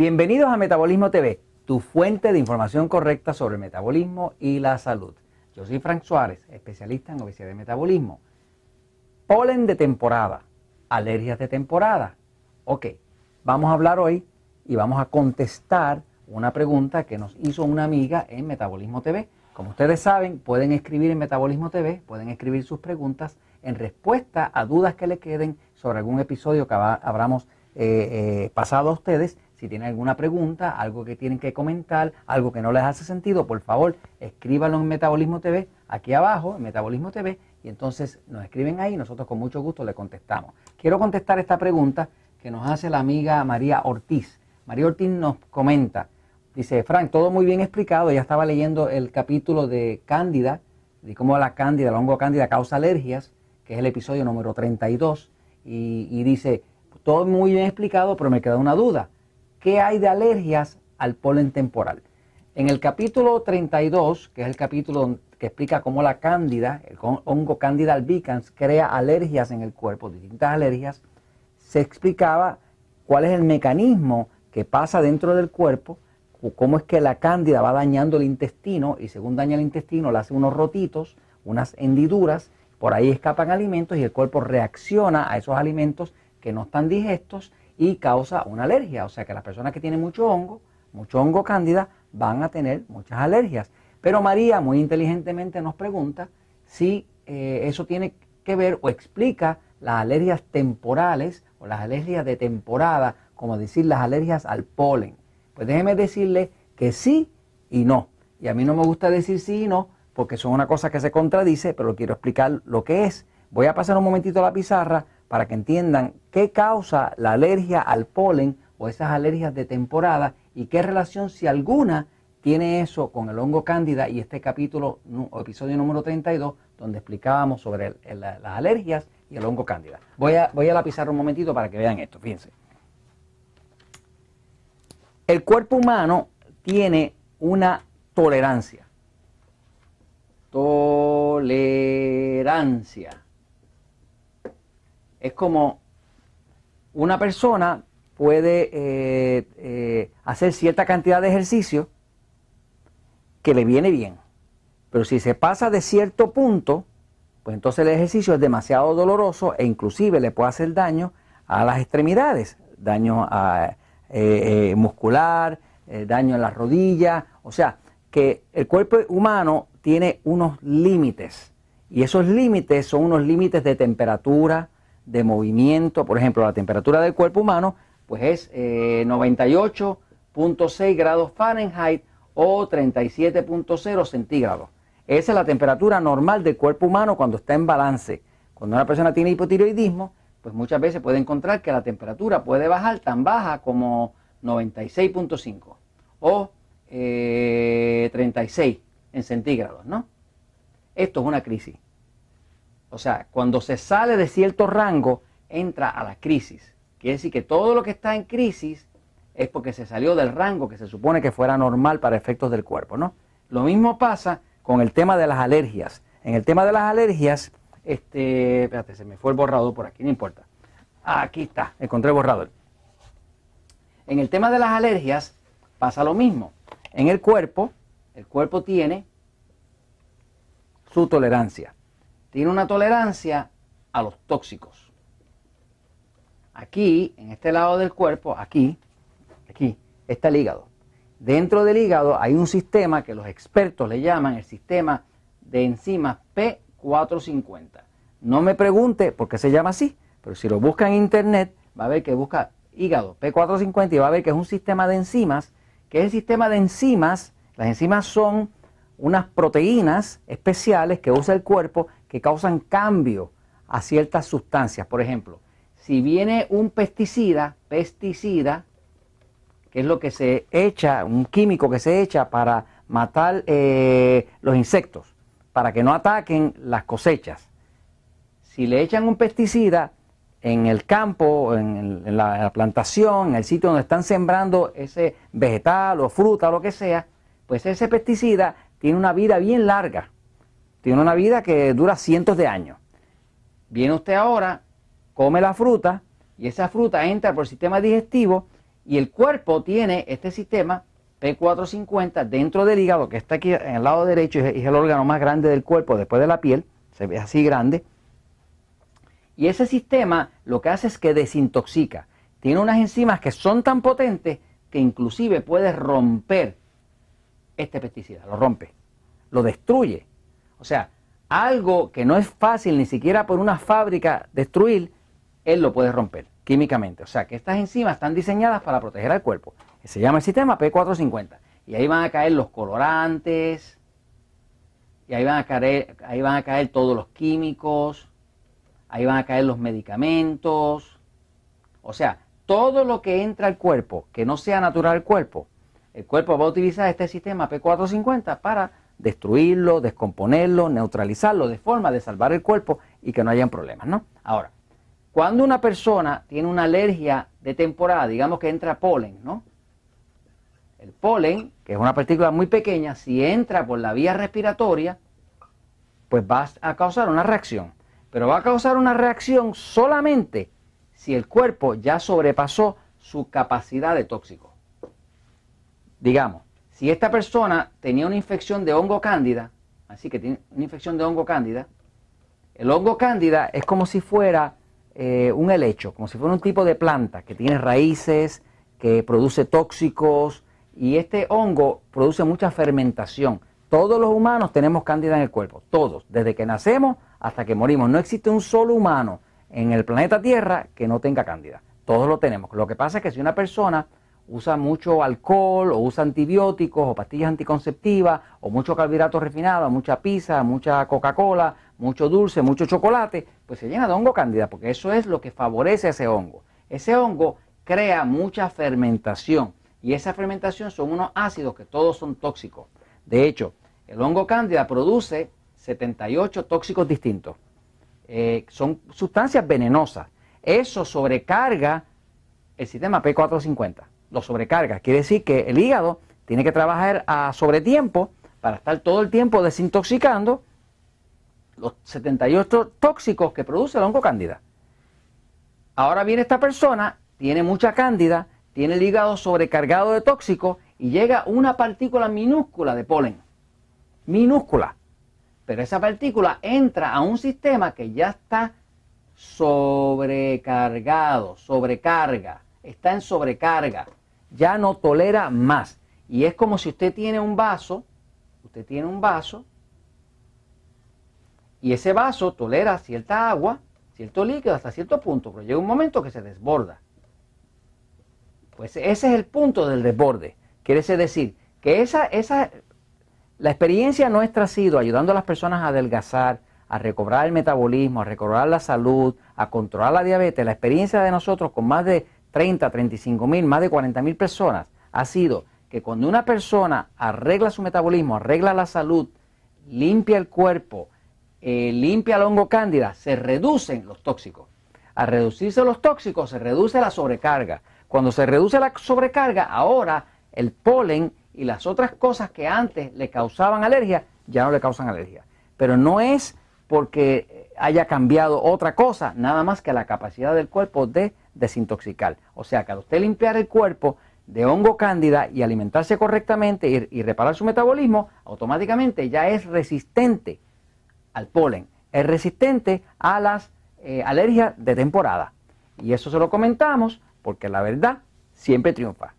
Bienvenidos a Metabolismo TV, tu fuente de información correcta sobre el metabolismo y la salud. Yo soy Frank Suárez, especialista en obesidad y metabolismo. Polen de temporada, alergias de temporada. Ok, vamos a hablar hoy y vamos a contestar una pregunta que nos hizo una amiga en Metabolismo TV. Como ustedes saben, pueden escribir en Metabolismo TV, pueden escribir sus preguntas en respuesta a dudas que le queden sobre algún episodio que habramos eh, eh, pasado a ustedes si tienen alguna pregunta, algo que tienen que comentar, algo que no les hace sentido, por favor, escríbanlo en Metabolismo TV, aquí abajo, en Metabolismo TV, y entonces nos escriben ahí nosotros con mucho gusto le contestamos. Quiero contestar esta pregunta que nos hace la amiga María Ortiz. María Ortiz nos comenta, dice, Frank, todo muy bien explicado, ella estaba leyendo el capítulo de Cándida, de cómo la cándida, el hongo cándida causa alergias, que es el episodio número 32, y, y dice, todo muy bien explicado, pero me queda una duda qué hay de alergias al polen temporal. En el capítulo 32, que es el capítulo que explica cómo la cándida, el hongo cándida albicans, crea alergias en el cuerpo, distintas alergias, se explicaba cuál es el mecanismo que pasa dentro del cuerpo, cómo es que la cándida va dañando el intestino y según daña el intestino le hace unos rotitos, unas hendiduras, por ahí escapan alimentos y el cuerpo reacciona a esos alimentos que no están digestos y causa una alergia. O sea que las personas que tienen mucho hongo, mucho hongo cándida, van a tener muchas alergias. Pero María muy inteligentemente nos pregunta si eh, eso tiene que ver o explica las alergias temporales o las alergias de temporada, como decir las alergias al polen. Pues déjeme decirle que sí y no. Y a mí no me gusta decir sí y no porque son una cosa que se contradice, pero quiero explicar lo que es. Voy a pasar un momentito a la pizarra para que entiendan qué causa la alergia al polen o esas alergias de temporada y qué relación, si alguna, tiene eso con el hongo cándida y este capítulo o episodio número 32 donde explicábamos sobre las alergias y el hongo cándida. Voy a, voy a la pizarra un momentito para que vean esto, fíjense. El cuerpo humano tiene una tolerancia. Tolerancia es como una persona puede eh, eh, hacer cierta cantidad de ejercicio que le viene bien. Pero si se pasa de cierto punto, pues entonces el ejercicio es demasiado doloroso e inclusive le puede hacer daño a las extremidades, daño eh, muscular, daño en las rodillas. O sea, que el cuerpo humano tiene unos límites y esos límites son unos límites de temperatura, de movimiento, por ejemplo, la temperatura del cuerpo humano, pues es 98.6 eh, grados Fahrenheit o 37.0 centígrados. Esa es la temperatura normal del cuerpo humano cuando está en balance. Cuando una persona tiene hipotiroidismo, pues muchas veces puede encontrar que la temperatura puede bajar tan baja como 96.5 o 36 eh, en centígrados, ¿no? Esto es una crisis. O sea, cuando se sale de cierto rango, entra a la crisis. Quiere decir que todo lo que está en crisis es porque se salió del rango que se supone que fuera normal para efectos del cuerpo, ¿no? Lo mismo pasa con el tema de las alergias. En el tema de las alergias, este, espérate, se me fue el borrador por aquí, no importa. Aquí está, encontré el borrador. En el tema de las alergias pasa lo mismo. En el cuerpo, el cuerpo tiene su tolerancia tiene una tolerancia a los tóxicos. Aquí, en este lado del cuerpo, aquí, aquí, está el hígado. Dentro del hígado hay un sistema que los expertos le llaman el sistema de enzimas P450. No me pregunte por qué se llama así, pero si lo busca en internet va a ver que busca hígado P450 y va a ver que es un sistema de enzimas, que es el sistema de enzimas, las enzimas son unas proteínas especiales que usa el cuerpo que causan cambio a ciertas sustancias. Por ejemplo, si viene un pesticida, pesticida, que es lo que se echa, un químico que se echa para matar eh, los insectos, para que no ataquen las cosechas. Si le echan un pesticida en el campo, en, en la plantación, en el sitio donde están sembrando ese vegetal o fruta o lo que sea, pues ese pesticida tiene una vida bien larga tiene una vida que dura cientos de años. Viene usted ahora, come la fruta y esa fruta entra por el sistema digestivo Y el cuerpo tiene este sistema P450 dentro del hígado, que está aquí en el lado derecho, es el órgano más grande del cuerpo después de la piel, se ve así grande. Y ese sistema lo que hace es que desintoxica. Tiene unas enzimas que son tan potentes que inclusive puede romper este pesticida, lo rompe, lo destruye. O sea, algo que no es fácil ni siquiera por una fábrica destruir, él lo puede romper químicamente. O sea, que estas enzimas están diseñadas para proteger al cuerpo. Se llama el sistema P450. Y ahí van a caer los colorantes, y ahí van a caer, ahí van a caer todos los químicos, ahí van a caer los medicamentos. O sea, todo lo que entra al cuerpo, que no sea natural al cuerpo, el cuerpo va a utilizar este sistema P450 para destruirlo, descomponerlo, neutralizarlo, de forma de salvar el cuerpo y que no hayan problemas, ¿no? Ahora, cuando una persona tiene una alergia de temporada, digamos que entra polen, ¿no? El polen, que es una partícula muy pequeña, si entra por la vía respiratoria, pues va a causar una reacción. Pero va a causar una reacción solamente si el cuerpo ya sobrepasó su capacidad de tóxico. Digamos, si esta persona tenía una infección de hongo cándida, así que tiene una infección de hongo cándida, el hongo cándida es como si fuera eh, un helecho, como si fuera un tipo de planta que tiene raíces, que produce tóxicos, y este hongo produce mucha fermentación. Todos los humanos tenemos cándida en el cuerpo, todos, desde que nacemos hasta que morimos. No existe un solo humano en el planeta Tierra que no tenga cándida. Todos lo tenemos. Lo que pasa es que si una persona usa mucho alcohol o usa antibióticos o pastillas anticonceptivas o mucho carbohidrato refinado, mucha pizza, mucha Coca-Cola, mucho dulce, mucho chocolate, pues se llena de hongo cándida porque eso es lo que favorece a ese hongo. Ese hongo crea mucha fermentación y esa fermentación son unos ácidos que todos son tóxicos. De hecho, el hongo cándida produce 78 tóxicos distintos. Eh, son sustancias venenosas. Eso sobrecarga el sistema P450. Lo sobrecarga. Quiere decir que el hígado tiene que trabajar a sobretiempo para estar todo el tiempo desintoxicando los 78 tóxicos que produce el hongo cándida. Ahora viene esta persona, tiene mucha cándida, tiene el hígado sobrecargado de tóxicos y llega una partícula minúscula de polen. Minúscula. Pero esa partícula entra a un sistema que ya está sobrecargado, sobrecarga, está en sobrecarga, ya no tolera más. Y es como si usted tiene un vaso, usted tiene un vaso, y ese vaso tolera cierta agua, cierto líquido hasta cierto punto, pero llega un momento que se desborda. Pues ese es el punto del desborde. Quiere decir que esa, esa, la experiencia nuestra ha sido ayudando a las personas a adelgazar, a recobrar el metabolismo, a recobrar la salud, a controlar la diabetes. La experiencia de nosotros con más de 30, 35 mil, más de 40 mil personas ha sido que cuando una persona arregla su metabolismo, arregla la salud, limpia el cuerpo, eh, limpia el hongo cándida, se reducen los tóxicos. Al reducirse los tóxicos se reduce la sobrecarga. Cuando se reduce la sobrecarga, ahora el polen y las otras cosas que antes le causaban alergia, ya no le causan alergia. Pero no es porque haya cambiado otra cosa, nada más que la capacidad del cuerpo de desintoxicar. O sea que al usted limpiar el cuerpo de hongo cándida y alimentarse correctamente y, reparar su metabolismo, automáticamente ya es resistente al polen, es resistente a las eh, alergias de temporada. Y eso se lo comentamos porque la verdad siempre triunfa.